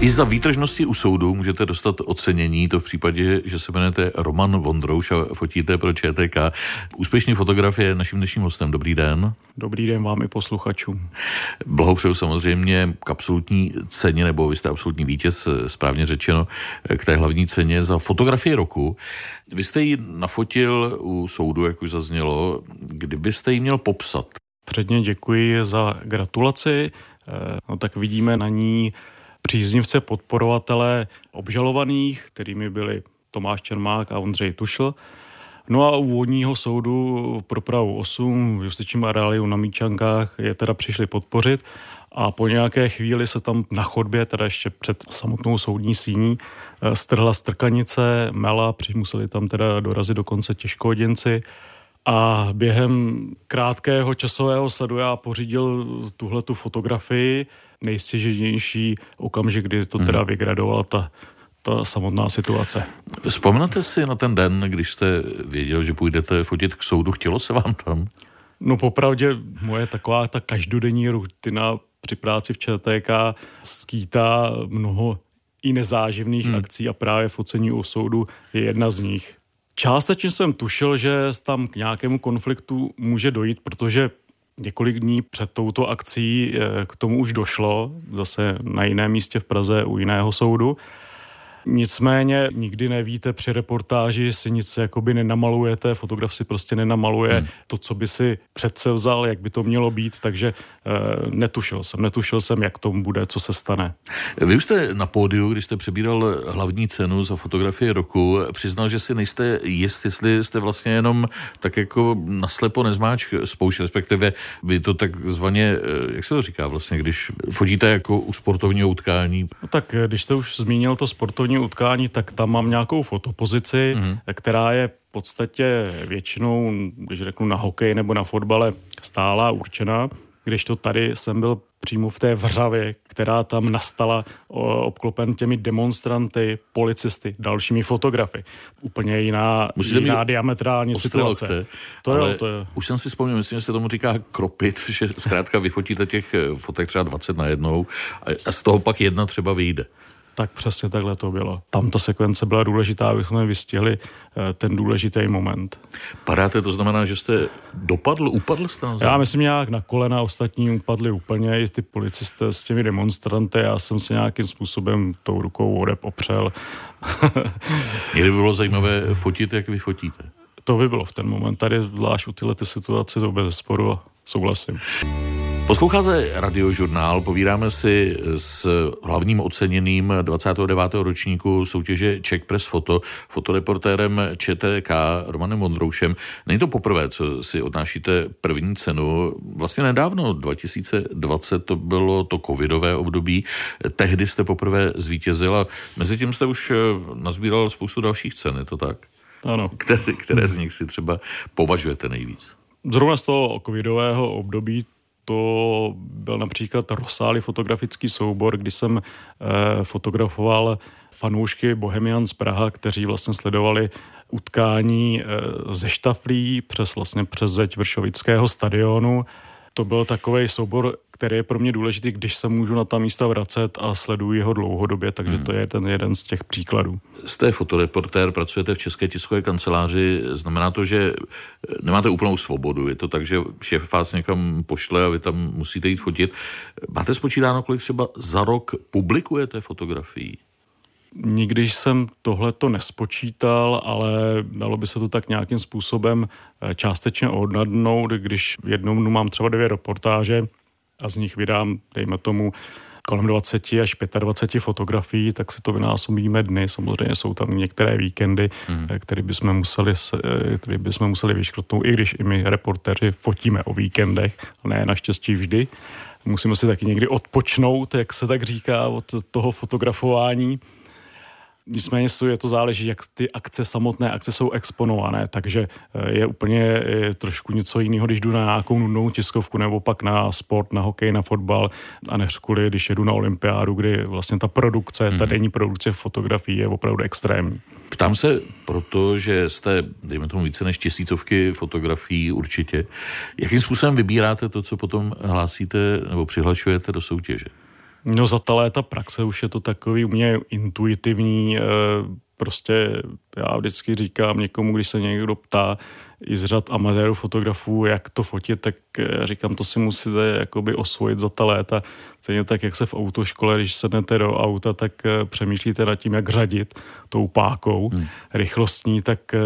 I za výtržnosti u soudu můžete dostat ocenění, to v případě, že se jmenujete Roman Vondrouš a fotíte pro ČTK. Úspěšný fotograf je naším dnešním hostem. Dobrý den. Dobrý den vám i posluchačům. Blahopřeju samozřejmě k absolutní ceně, nebo vy jste absolutní vítěz, správně řečeno, k té hlavní ceně za fotografii roku. Vy jste ji nafotil u soudu, jak už zaznělo. Kdybyste ji měl popsat? Předně děkuji za gratulaci. Eh, no tak vidíme na ní příznivce podporovatele obžalovaných, kterými byli Tomáš Čermák a Ondřej Tušl. No a u vodního soudu pro Prahu 8 v justičním areálu na Míčankách je teda přišli podpořit a po nějaké chvíli se tam na chodbě, teda ještě před samotnou soudní síní, eh, strhla strkanice, mela, museli tam teda dorazit dokonce těžkoděnci a během krátkého časového sledu já pořídil tuhle tu fotografii, nejstěženější okamžik, kdy to teda mhm. vygradovala ta, ta samotná situace. Vzpomněte si na ten den, když jste věděl, že půjdete fotit k soudu, chtělo se vám tam? No popravdě moje taková ta každodenní rutina při práci v ČTK skýtá mnoho i nezáživných hmm. akcí a právě focení u soudu je jedna z nich. Částečně jsem tušil, že tam k nějakému konfliktu může dojít, protože několik dní před touto akcí eh, k tomu už došlo, zase na jiném místě v Praze u jiného soudu. Nicméně nikdy nevíte při reportáži, si nic jakoby nenamalujete, fotograf si prostě nenamaluje hmm. to, co by si přece vzal, jak by to mělo být, takže e, netušil jsem, netušil jsem, jak tomu bude, co se stane. Vy už jste na pódiu, když jste přebíral hlavní cenu za fotografii roku, přiznal, že si nejste jist, jestli jste vlastně jenom tak jako naslepo nezmáč spoušť, respektive by to takzvaně, eh, jak se to říká vlastně, když fotíte jako u sportovního utkání? No tak, eh, když jste už zmínil to sportovní utkání, tak tam mám nějakou fotopozici, mm-hmm. která je v podstatě většinou, když řeknu na hokej nebo na fotbale, stála, určená, když to tady jsem byl přímo v té vřavě, která tam nastala obklopen těmi demonstranty, policisty, dalšími fotografy. Úplně jiná, jiná diametrální situace. To ale jo, to je. Už jsem si vzpomněl, myslím, že se tomu říká kropit, že zkrátka vyfotíte těch fotek třeba 20 na jednou a z toho pak jedna třeba vyjde tak přesně takhle to bylo. Tam ta sekvence byla důležitá, abychom vystihli eh, ten důležitý moment. Padáte, to znamená, že jste dopadl, upadl jste Já myslím nějak na kolena, ostatní upadli úplně, i ty policisté s těmi demonstranty, já jsem se nějakým způsobem tou rukou odep opřel. Někdy by bylo zajímavé fotit, jak vy fotíte. To by bylo v ten moment. Tady zvlášť u tyhle ty situace to bez sporu a souhlasím. Posloucháte radiožurnál, povídáme si s hlavním oceněným 29. ročníku soutěže Czech Press Foto, fotoreportérem ČTK Romanem Vondroušem. Není to poprvé, co si odnášíte první cenu. Vlastně nedávno, 2020, to bylo to covidové období. Tehdy jste poprvé zvítězil a mezi tím jste už nazbíral spoustu dalších cen, je to tak? Ano. Které, které z nich si třeba považujete nejvíc? Zrovna z toho covidového období to byl například rozsáhlý fotografický soubor, kdy jsem eh, fotografoval fanoušky Bohemian z Praha, kteří vlastně sledovali utkání eh, ze Štaflí přes vlastně přes zeď Vršovického stadionu. To byl takový soubor, který je pro mě důležitý, když se můžu na ta místa vracet a sleduji ho dlouhodobě, takže hmm. to je ten jeden z těch příkladů. Jste fotoreportér, pracujete v České tiskové kanceláři, znamená to, že nemáte úplnou svobodu, je to tak, že šéf vás někam pošle a vy tam musíte jít fotit. Máte spočítáno, kolik třeba za rok publikujete fotografií? Nikdy jsem tohle to nespočítal, ale dalo by se to tak nějakým způsobem eh, částečně odnadnout, když v jednom dnu mám třeba dvě reportáže, a z nich vydám, dejme tomu, kolem 20 až 25 fotografií, tak si to vynásobíme dny. Samozřejmě jsou tam některé víkendy, hmm. které bychom museli, eh, které bychom museli vyškrtnout, i když i my reportéři fotíme o víkendech, ne naštěstí vždy. Musíme si taky někdy odpočnout, jak se tak říká, od toho fotografování. Nicméně je to záleží, jak ty akce, samotné akce jsou exponované, takže eh, je úplně je trošku něco jiného, když jdu na nějakou nudnou tiskovku nebo pak na sport, na hokej, na fotbal a než kvůli, když jedu na olympiádu, kdy vlastně ta produkce, mm. ta mhm. denní produkce fotografií je opravdu extrémní. Ptám se, protože jste, dejme tomu, více než tisícovky fotografií určitě. Jakým způsobem vybíráte to, co potom hlásíte nebo přihlašujete do soutěže? No za ta léta praxe už je to takový u mě intuitivní, prostě já vždycky říkám někomu, když se někdo ptá, i z řad amatérů fotografů, jak to fotit, tak já říkám, to si musíte jakoby osvojit za ta léta. Stejně tak, jak se v autoškole, když sednete do auta, tak eh, přemýšlíte nad tím, jak řadit tou pákou hmm. rychlostní, tak eh,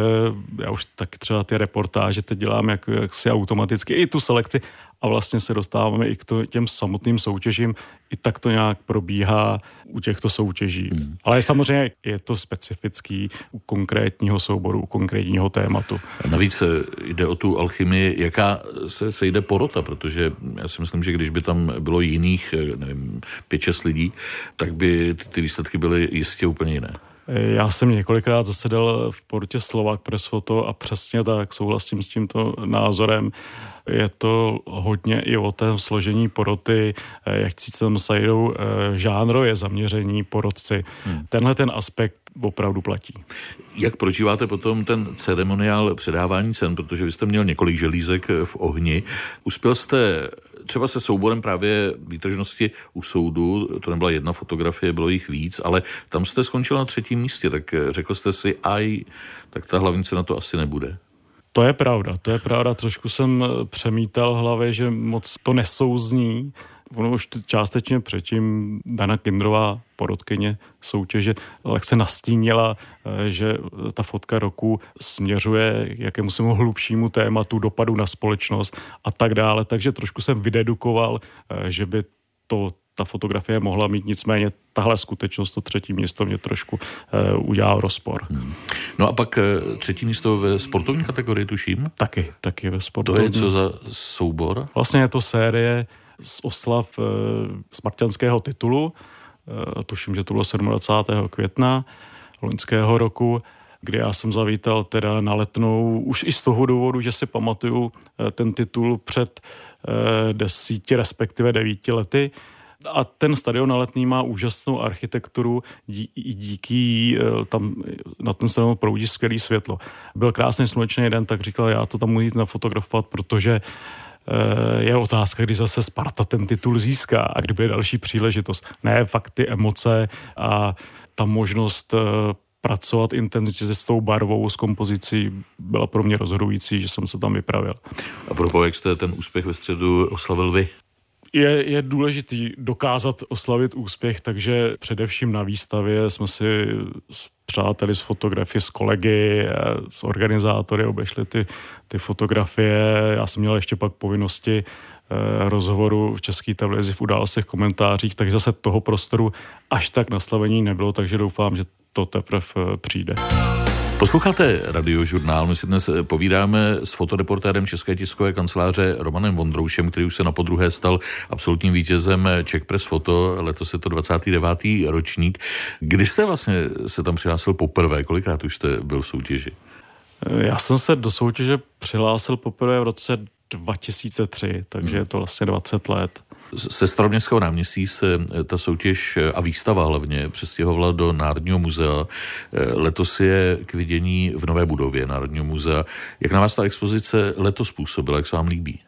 já už tak třeba ty reportáže teď dělám jak, jak si automaticky i tu selekci a vlastně se dostáváme i k to, těm samotným soutěžím. I tak to nějak probíhá u těchto soutěží. Hmm. Ale samozřejmě je to specifický u konkrétního souboru, u konkrétního tématu. Navíc jde o tu alchymii, jaká se sejde porota, protože já si myslím, že když by tam bylo jiných, nevím, pět, šest lidí, tak by ty výsledky byly jistě úplně jiné. Já jsem několikrát zasedal v portě Slovak Press Photo a přesně tak souhlasím s tímto názorem. Je to hodně i o tom složení poroty, jak si tam sajdou eh, žánrové zaměření porotci. Hmm. Tenhle ten aspekt opravdu platí. Jak prožíváte potom ten ceremoniál předávání cen, protože vy jste měl několik želízek v ohni. Uspěl jste třeba se souborem právě výtržnosti u soudu, to nebyla jedna fotografie, bylo jich víc, ale tam jste skončil na třetím místě, tak řekl jste si, aj, tak ta hlavní cena to asi nebude. To je pravda, to je pravda. Trošku jsem přemítal v hlavě, že moc to nesouzní. Ono už částečně předtím Dana Kindrová, porodkyně soutěže, lehce nastínila, eh, že ta fotka roku směřuje k jakému se hlubšímu tématu, dopadu na společnost a tak dále. Takže trošku jsem vydedukoval, eh, že by to ta fotografie mohla mít, nicméně tahle skutečnost, to třetí místo mě trošku uh, udělal rozpor. Hmm. No a pak uh, třetí místo ve sportovní kategorii, tuším? Taky, taky ve sportovní. To je co za soubor? Vlastně je to série z oslav uh, spartanského titulu, uh, tuším, že to bylo 27. května loňského roku, kdy já jsem zavítal teda na letnou, už i z toho důvodu, že si pamatuju ten titul před desíti, respektive devíti lety, a ten stadion na letný má úžasnou architekturu, dí, díky eh, tam na ten stadion proudí skvělý světlo. Byl krásný slunečný den, tak říkal, já to tam můžu jít nafotografovat, protože eh, je otázka, kdy zase Sparta ten titul získá a kdy bude další příležitost. Ne, fakt ty emoce a ta možnost eh, pracovat intenzivně s tou barvou, s kompozicí byla pro mě rozhodující, že jsem se tam vypravil. A pro jak jste ten úspěch ve středu oslavil vy? Je, je důležitý dokázat oslavit úspěch, takže především na výstavě jsme si s přáteli, s fotografy, s kolegy, s organizátory obešli ty, ty fotografie. Já jsem měl ještě pak povinnosti eh, rozhovoru v české televizi v událostech komentářích, takže zase toho prostoru až tak naslavení nebylo, takže doufám, že to teprve eh, přijde. Posloucháte radiožurnál, my si dnes povídáme s fotoreportérem České tiskové kanceláře Romanem Vondroušem, který už se na podruhé stal absolutním vítězem Czech Press Foto, letos je to 29. ročník. Kdy jste vlastně se tam přihlásil poprvé, kolikrát už jste byl v soutěži? Já jsem se do soutěže přihlásil poprvé v roce 2003, takže je to vlastně 20 let. Se Staroměstského náměstí se eh, ta soutěž eh, a výstava hlavně přestěhovala do Národního muzea. Eh, letos je k vidění v nové budově Národního muzea. Jak na vás ta expozice letos působila, jak se vám líbí?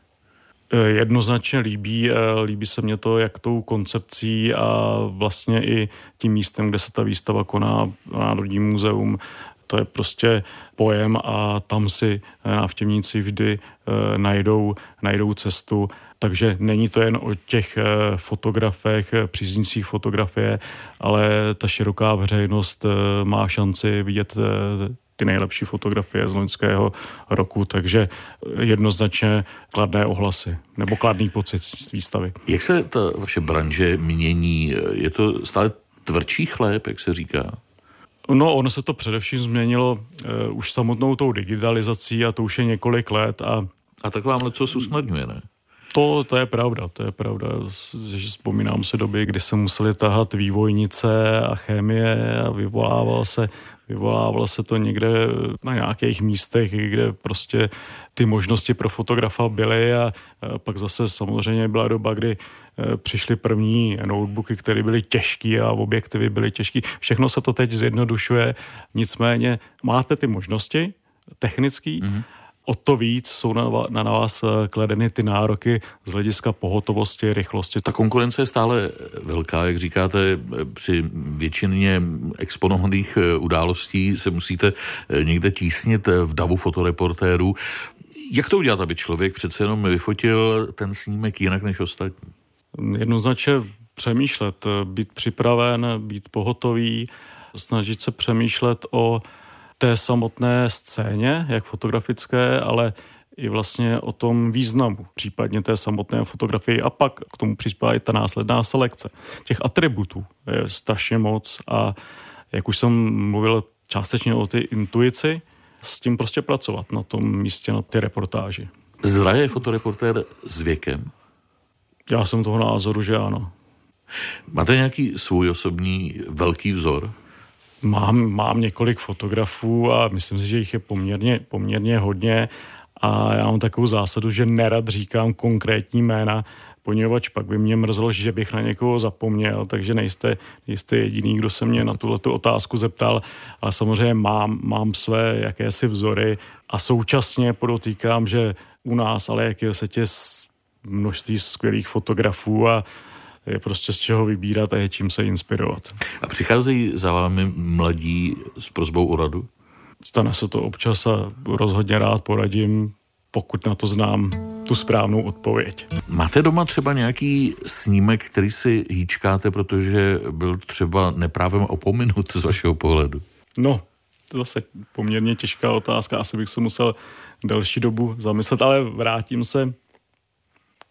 Jednoznačně líbí, líbí se mě to jak tou koncepcí a vlastně i tím místem, kde se ta výstava koná Národní muzeum. To je prostě pojem a tam si návštěvníci vždy najdou, najdou cestu takže není to jen o těch eh, fotografech, eh, příznicích fotografie, ale ta široká veřejnost eh, má šanci vidět ty nejlepší fotografie z loňského roku, takže jednoznačně kladné ohlasy nebo kladný pocit z výstavy. Jak se ta vaše branže mění? Je to stále tvrdší chléb, jak se říká? No, ono se to především změnilo uh, už samotnou tou digitalizací a to už je několik let. A, a tak vám co usnadňuje, ne? To, to je pravda, to je pravda. Že vzpomínám se doby, kdy se museli tahat vývojnice a chemie a vyvolával se, vyvolávalo se to někde na nějakých místech, kde prostě ty možnosti pro fotografa byly a pak zase samozřejmě byla doba, kdy přišly první notebooky, které byly těžké a objektivy byly těžké. Všechno se to teď zjednodušuje, nicméně máte ty možnosti technické, mm-hmm o to víc jsou na, na vás eh, kladeny ty nároky z hlediska pohotovosti, rychlosti. Ta konkurence je stále velká, jak říkáte, při většině exponovaných eh, událostí se musíte eh, někde tísnit v davu fotoreportérů. Jak to udělat, aby člověk přece jenom vyfotil ten snímek jinak než ostatní? Jednoznačně přemýšlet, být připraven, být pohotový, snažit se přemýšlet o té samotné scéně, jak fotografické, ale i vlastně o tom významu, případně té samotné fotografie a pak k tomu přispívá i ta následná selekce. Těch atributů je strašně moc a jak už jsem mluvil částečně o ty intuici, s tím prostě pracovat na tom místě, na ty reportáži. Zraje fotoreportér s věkem? Já jsem toho názoru, že ano. Máte nějaký svůj osobní velký vzor? Mám, mám několik fotografů a myslím si, že jich je poměrně, poměrně hodně a já mám takovou zásadu, že nerad říkám konkrétní jména, poněvadž pak by mě mrzlo, že bych na někoho zapomněl, takže nejste, nejste jediný, kdo se mě na tuhle otázku zeptal, ale samozřejmě mám, mám své jakési vzory a současně podotýkám, že u nás, ale jak je se tě množství skvělých fotografů a je prostě z čeho vybírat a je čím se inspirovat. A přicházejí za vámi mladí s prozbou o radu? Stane se to občas a rozhodně rád poradím, pokud na to znám tu správnou odpověď. Máte doma třeba nějaký snímek, který si hýčkáte, protože byl třeba neprávem opominut z vašeho pohledu? No, to zase poměrně těžká otázka. Asi bych se musel delší dobu zamyslet, ale vrátím se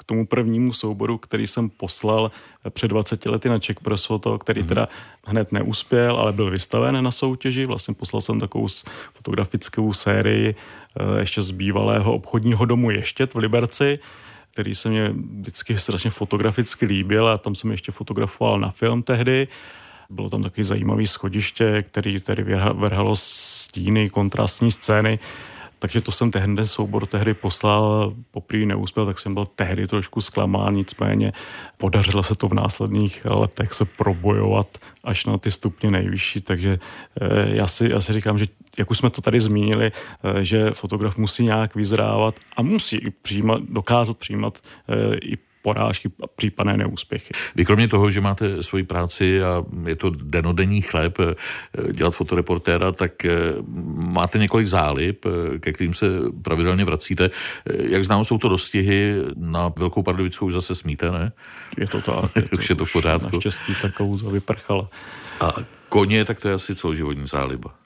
k tomu prvnímu souboru, který jsem poslal před 20 lety na Czech Press Photo, který mm-hmm. teda hned neuspěl, ale byl vystaven na soutěži. Vlastně poslal jsem takovou fotografickou sérii eh, ještě z bývalého obchodního domu Ještět v Liberci, který se mě vždycky strašně fotograficky líbil a tam jsem ještě fotografoval na film tehdy. Bylo tam takový zajímavý schodiště, který tady vrhalo stíny, kontrastní scény takže to jsem tehdy soubor tehdy poslal, poprvé neúspěl, tak jsem byl tehdy trošku zklamán, nicméně podařilo se to v následných letech se probojovat až na ty stupně nejvyšší, takže eh, já si, já si říkám, že jak už jsme to tady zmínili, eh, že fotograf musí nějak vyzrávat a musí i přijímat, dokázat přijímat eh, i porážky a případné neúspěchy. Vy kromě toho, že máte svoji práci a je to denodenní chléb eh, dělat fotoreportéra, tak eh, máte několik zálib, eh, ke kterým se pravidelně vracíte. Jak znám, jsou to dostihy na Velkou Pardubickou už zase smíte, ne? Je to tak. Je to, už je to v pořádku. Naštěstí ta kouza vyprchala. A koně, tak to je asi celoživotní záliba.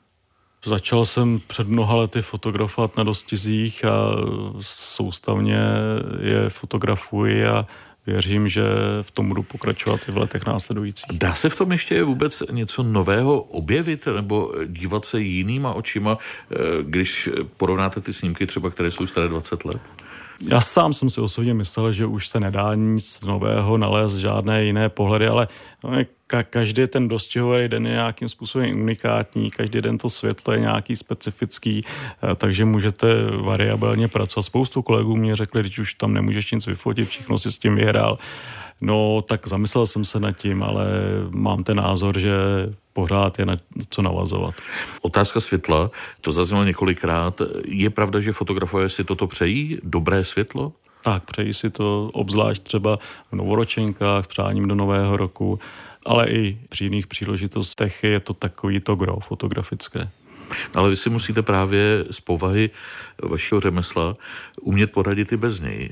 Začal jsem před mnoha lety fotografovat na dostizích a soustavně je fotografuji a věřím, že v tom budu pokračovat i v letech následujících. Dá se v tom ještě vůbec něco nového objevit nebo dívat se jinýma očima, eh, když porovnáte ty snímky třeba, které jsou staré 20 let? Já sám jsem si osobně myslel, že už se nedá nic nového nalézt, žádné jiné pohledy, ale ka- každý ten dostihový den je nějakým způsobem unikátní, každý den to světlo je nějaký specifický, eh, takže můžete variabilně pracovat. Spoustu kolegů mě řekli, když už tam nemůžeš nic vyfotit, všechno si s tím vyhrál. No, tak zamyslel jsem se nad tím, ale mám ten názor, že pořád je na co navazovat. Otázka světla, to zaznělo několikrát. Je pravda, že fotografové si toto přejí? Dobré světlo? Tak, přejí si to obzvlášť třeba v novoročenkách, přáním do nového roku, ale i při jiných příležitostech je to takový to gro fotografické. Ale vy si musíte právě z povahy vašeho řemesla umět poradit i bez něj.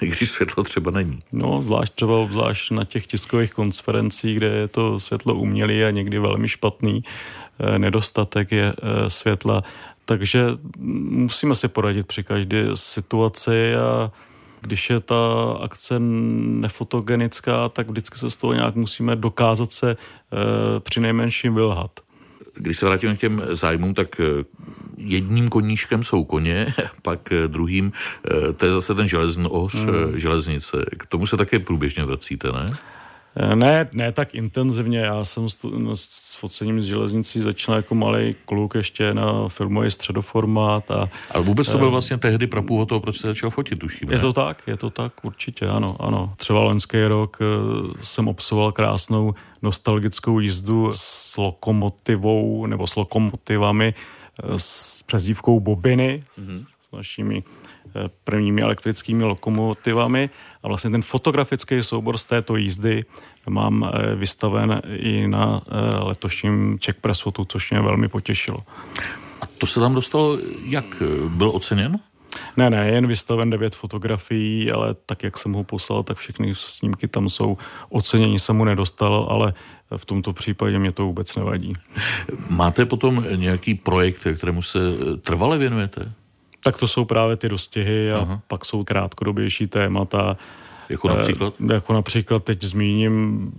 když světlo třeba není. No, zvlášť třeba obzvlášť na těch tiskových konferencích, kde je to světlo umělý a někdy velmi špatný, eh, nedostatek je eh, světla. Takže musíme si poradit při každé situaci a když je ta akce nefotogenická, tak vždycky se z toho nějak musíme dokázat se e, při nejmenším vylhat. Když se vrátíme k těm zájmům, tak jedním koníčkem jsou koně, pak eh, druhým, eh, to je zase ten železnoř, hmm. železnice. K tomu se také průběžně vracíte, ne? Ne, ne tak intenzivně. Já jsem s, no, s focením z železnicí začal jako malý kluk ještě na filmový středoformát. A, Ale vůbec to byl vlastně tehdy prapůvod toho, proč se začal fotit, tuším. Je to tak, je to tak, určitě, ano, ano. Třeba loňský rok jsem obsoval krásnou nostalgickou jízdu s lokomotivou nebo s lokomotivami s přezdívkou Bobiny, mm-hmm. našimi eh, prvními elektrickými lokomotivami a vlastně ten fotografický soubor z této jízdy mám eh, vystaven i na letošním Czech Press Fotu, což mě velmi potěšilo. A to se tam dostalo, jak byl oceněn? Ne, ne, jen vystaven devět fotografií, ale tak, jak jsem ho poslal, tak všechny snímky tam jsou. Ocenění se mu nedostalo, ale v tomto případě mě to vůbec nevadí. Máte potom nějaký projekt, kterému se trvale věnujete? Tak to jsou právě ty dostihy a Aha. pak jsou krátkodobější témata. Jako například? E, jako například teď zmíním,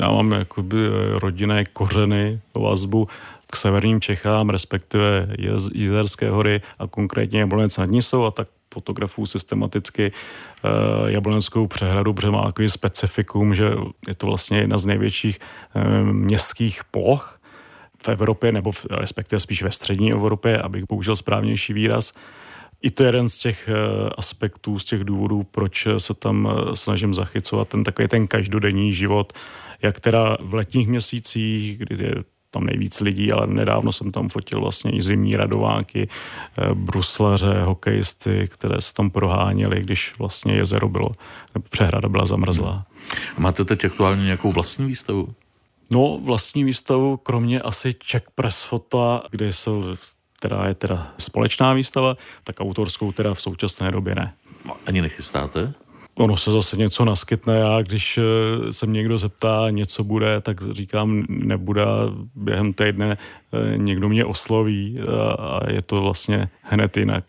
já mám jakoby rodinné kořeny, vazbu k severním Čechám, respektive Jizerské hory a konkrétně Jablonec nad Nisou a tak fotografuju systematicky uh, Jabloneckou přehradu, protože má takový specifikum, že je to vlastně jedna z největších uh, městských ploch v Evropě, nebo v, respektive spíš ve střední Evropě, abych použil správnější výraz. I to je jeden z těch uh, aspektů, z těch důvodů, proč se tam snažím zachycovat ten takový ten každodenní život, jak teda v letních měsících, kdy je tam nejvíc lidí, ale nedávno jsem tam fotil vlastně i zimní radováky, eh, bruslaře, hokejisty, které se tam proháněli, když vlastně jezero bylo, přehrada byla zamrzlá. Máte teď aktuálně nějakou vlastní výstavu? No, vlastní výstavu, kromě asi Czech Press Fota, kde jsou, která je teda společná výstava, tak autorskou teda v současné době ne. Ani nechystáte? ono se zase něco naskytne. Já, když eh, se mě někdo zeptá, něco bude, tak říkám, nebude. Během týdne eh, někdo mě osloví a je to vlastně hned jinak.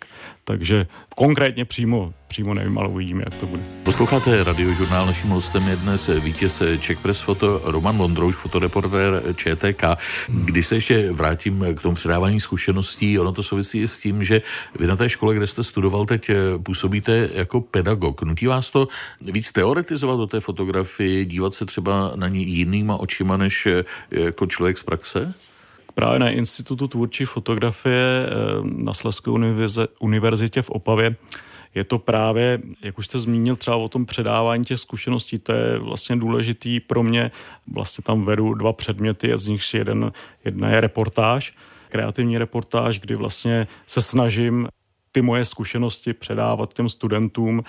Takže konkrétně přímo, přímo nevím, ale uvidíme, jak to bude. Posloucháte radiožurnál, naším hostem je dnes vítěz Czech Press Foto Roman Mondrouš, fotoreportér ČTK. Když se ještě vrátím k tomu předávání zkušeností, ono to souvisí s tím, že vy na té škole, kde jste studoval, teď působíte jako pedagog. Nutí vás to víc teoretizovat do té fotografii, dívat se třeba na ní jinýma očima než jako člověk z praxe? Právě na Institutu tvůrčí fotografie eh, na Sleské univerzitě v Opavě je to právě, jak už jste zmínil, třeba o tom předávání těch zkušeností, to je vlastně důležitý pro mě. Vlastně tam vedu dva předměty, z nich jeden, jedna je reportáž, kreativní reportáž, kdy vlastně se snažím ty moje zkušenosti předávat těm studentům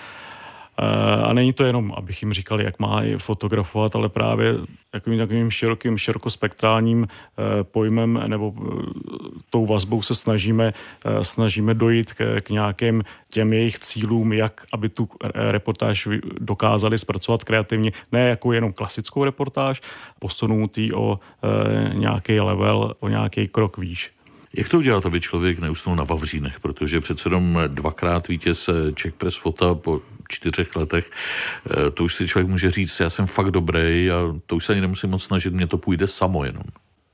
a není to jenom, abych jim říkal, jak má fotografovat, ale právě takovým takovým širokým, širokospektrálním eh, pojmem nebo eh, tou vazbou se snažíme, snažíme dojít k, k nějakým těm jejich cílům, jak aby tu reportáž dokázali zpracovat kreativně, ne jako jenom klasickou reportáž, posunutý o nějaký level, o nějaký krok výš. Jak to udělat, aby člověk neusnul na Vavřínech? Protože přece jenom dvakrát vítěz Czech Press Fota po čtyřech letech, eh, to už si člověk může říct, já jsem fakt dobrý a to už se ani nemusím moc snažit, mě to půjde samo jenom.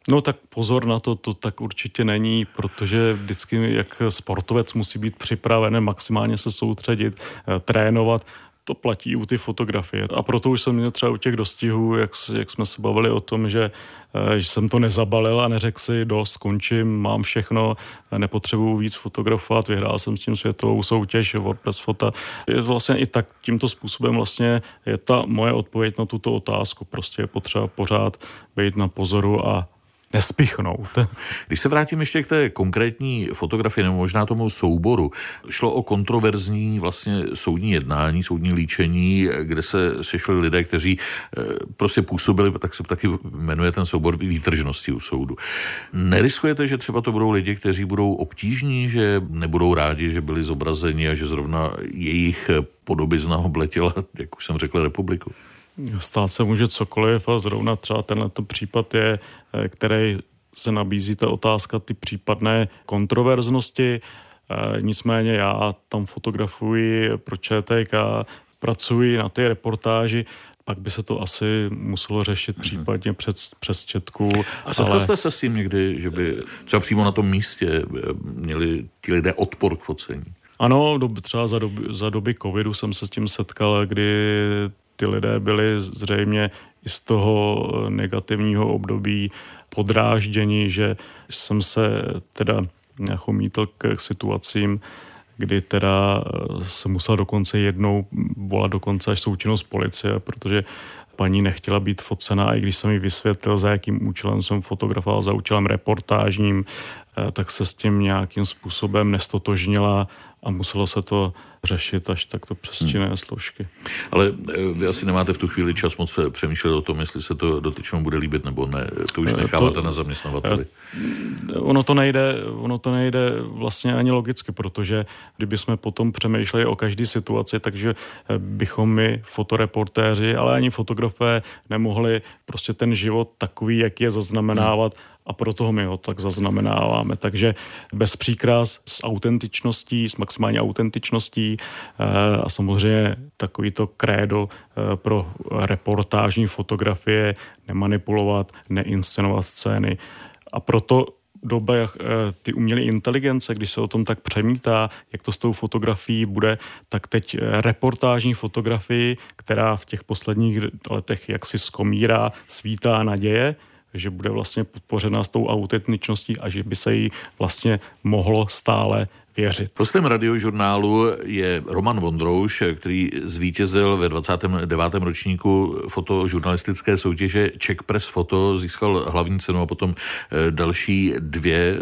No tak pozor na to, to tak určitě není, protože vždycky jak sportovec musí být připraven maximálně se soustředit, eh, trénovat to platí u ty fotografie. A proto už jsem měl třeba u těch dostihů, jak, jak jsme se bavili o tom, že, eh, že jsem to nezabalil a neřekl si, dost, skončím, mám všechno, nepotřebuju víc fotografovat, vyhrál jsem s tím světovou soutěž, WordPress fota. Je vlastně i tak tímto způsobem vlastně je ta moje odpověď na tuto otázku. Prostě je potřeba pořád být na pozoru a nespichnout. Když se vrátím ještě k té konkrétní fotografii, nebo možná tomu souboru, šlo o kontroverzní vlastně soudní jednání, soudní líčení, kde se sešli lidé, kteří eh, prostě působili, tak se taky jmenuje ten soubor výtržnosti u soudu. Neriskujete, že třeba to budou lidi, kteří budou obtížní, že nebudou rádi, že byli zobrazeni a že zrovna jejich podobizna obletěla, jak už jsem řekl, republiku? Stát se může cokoliv a zrovna třeba tenhle případ je, eh, který se nabízí ta otázka, ty případné kontroverznosti. Eh, nicméně já tam fotografuji pro ČTK, pracuji na té reportáži, pak by se to asi muselo řešit mhm. případně přes, přes četku. A setkal ale... jste se s tím někdy, že by třeba přímo na tom místě eh, měli ti lidé odpor k focení? Ano, třeba za doby, za doby covidu jsem se s tím setkal, kdy ty lidé byli zřejmě i z toho negativního období podrážděni, že jsem se teda nachomítl k situacím, kdy teda se musel dokonce jednou volat dokonce až součinnost policie, protože paní nechtěla být focena, i když jsem jí vysvětlil, za jakým účelem jsem fotografoval, za účelem reportážním, tak se s tím nějakým způsobem nestotožnila a muselo se to řešit až takto přes činné hmm. složky. Ale eh, vy asi nemáte v tu chvíli čas moc přemýšlet o tom, jestli se to dotyčnému bude líbit nebo ne. To už necháváte to, na zaměstnavateli. Ono to nejde, ono to nejde vlastně ani logicky, protože kdyby jsme potom přemýšleli o každé situaci, takže bychom my, fotoreportéři, ale ani fotografé, nemohli prostě ten život takový, jak je zaznamenávat hmm a proto my ho tak zaznamenáváme. Takže bez příkras, s autentičností, s maximální autentičností eh, a samozřejmě takovýto krédo eh, pro reportážní fotografie, nemanipulovat, neinscenovat scény. A proto doba eh, ty umělé inteligence, když se o tom tak přemítá, jak to s tou fotografií bude, tak teď reportážní fotografii, která v těch posledních letech jaksi skomírá, svítá naděje, že bude vlastně podpořena s tou autentičností a že by se jí vlastně mohlo stále věřit. Hostem radiožurnálu je Roman Vondrouš, který zvítězil ve 29. ročníku fotožurnalistické soutěže Czech Press Foto, získal hlavní cenu a potom eh, další dvě eh,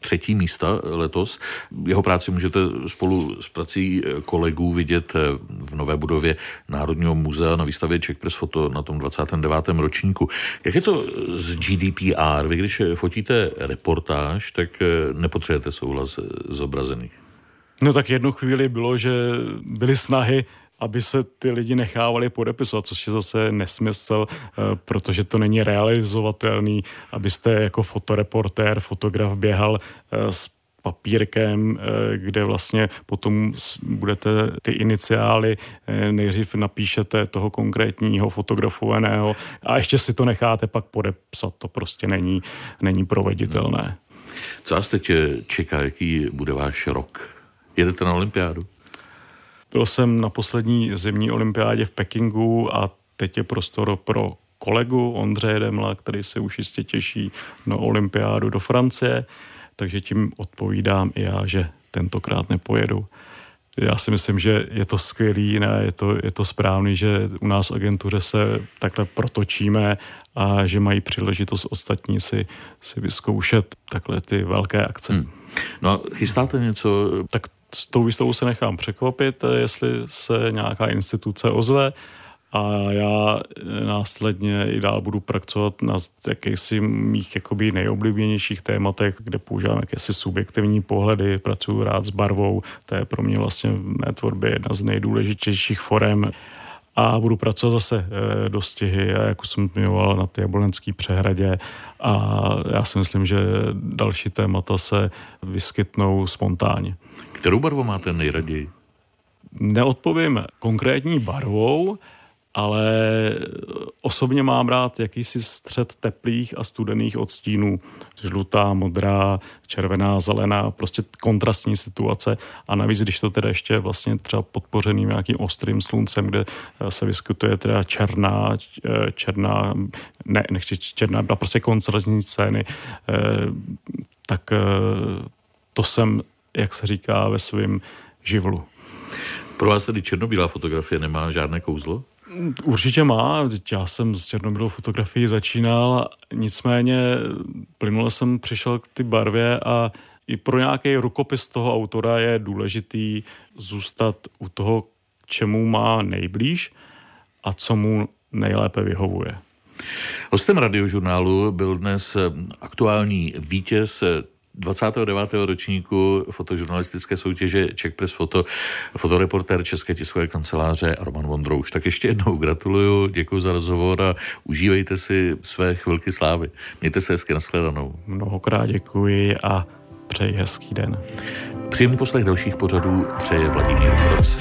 třetí místa letos. Jeho práci můžete spolu s prací eh, kolegů vidět v nové budově Národního muzea na výstavě Czech Press Foto na tom 29. ročníku. Jak je to s GDPR? Vy když fotíte reportáž, tak nepotřebujete souhlas obrazem omezených. No tak jednu chvíli bylo, že byly snahy aby se ty lidi nechávali podepisovat, což je zase nesmysl, eh, protože to není realizovatelný, abyste jako fotoreportér, fotograf běhal eh, s papírkem, eh, kde vlastně potom budete ty iniciály, nejdřív napíšete toho konkrétního fotografovaného a ještě si to necháte pak podepsat. To prostě není, není proveditelné. Co vás teď čeká, jaký bude váš rok? Jedete na olympiádu? Byl jsem na poslední zimní olympiádě v Pekingu a teď je prostor pro kolegu Ondřeje Demla, který se už jistě těší na olympiádu do Francie, takže tím odpovídám i já, že tentokrát nepojedu. Já si myslím, že je to skvělý, ne, je to, je to správný, že u nás v agentuře se takhle protočíme a že mají příležitost ostatní si, si vyzkoušet takhle ty velké akce. Hmm. No a chystáte něco? Tak s tou výstavou se nechám překvapit, jestli se nějaká instituce ozve a já následně i dál budu pracovat na jakýsi mých jakoby nejoblíbenějších tématech, kde používám jakési subjektivní pohledy, pracuji rád s barvou, to je pro mě vlastně v mé tvorbě jedna z nejdůležitějších forem a budu pracovat zase e, do stihy, jako jsem zmiňoval na té jablonské přehradě a já si myslím, že další témata se vyskytnou spontánně. Kterou barvu máte nejraději? Neodpovím konkrétní barvou, ale osobně mám rád jakýsi střed teplých a studených odstínů. Žlutá, modrá, červená, zelená, prostě kontrastní situace a navíc, když to teda ještě vlastně třeba podpořeným nějakým ostrým sluncem, kde eh, se vyskytuje teda černá, eh, černá, ne, nechci černá, byla prostě kontrastní scény, eh, tak to jsem, jak se říká, ve svém živlu. Pro vás tedy černobílá fotografie nemá žádné kouzlo? Určitě má, já jsem s černobílou fotografií začínal, nicméně plynule jsem přišel k ty barvě a i pro nějaký rukopis toho autora je důležitý zůstat u toho, čemu má nejblíž a co mu nejlépe vyhovuje. Hostem radiožurnálu byl dnes aktuální vítěz 29. ročníku fotožurnalistické soutěže Czech Press Foto, fotoreportér České tiskové kanceláře Roman Vondrouš. Tak ještě jednou gratuluju, děkuji za rozhovor a užívejte si své chvilky slávy. Mějte se hezky, nashledanou. Mnohokrát děkuji a přeji hezký den. Příjemný poslech dalších pořadů přeje Vladimír Kroc.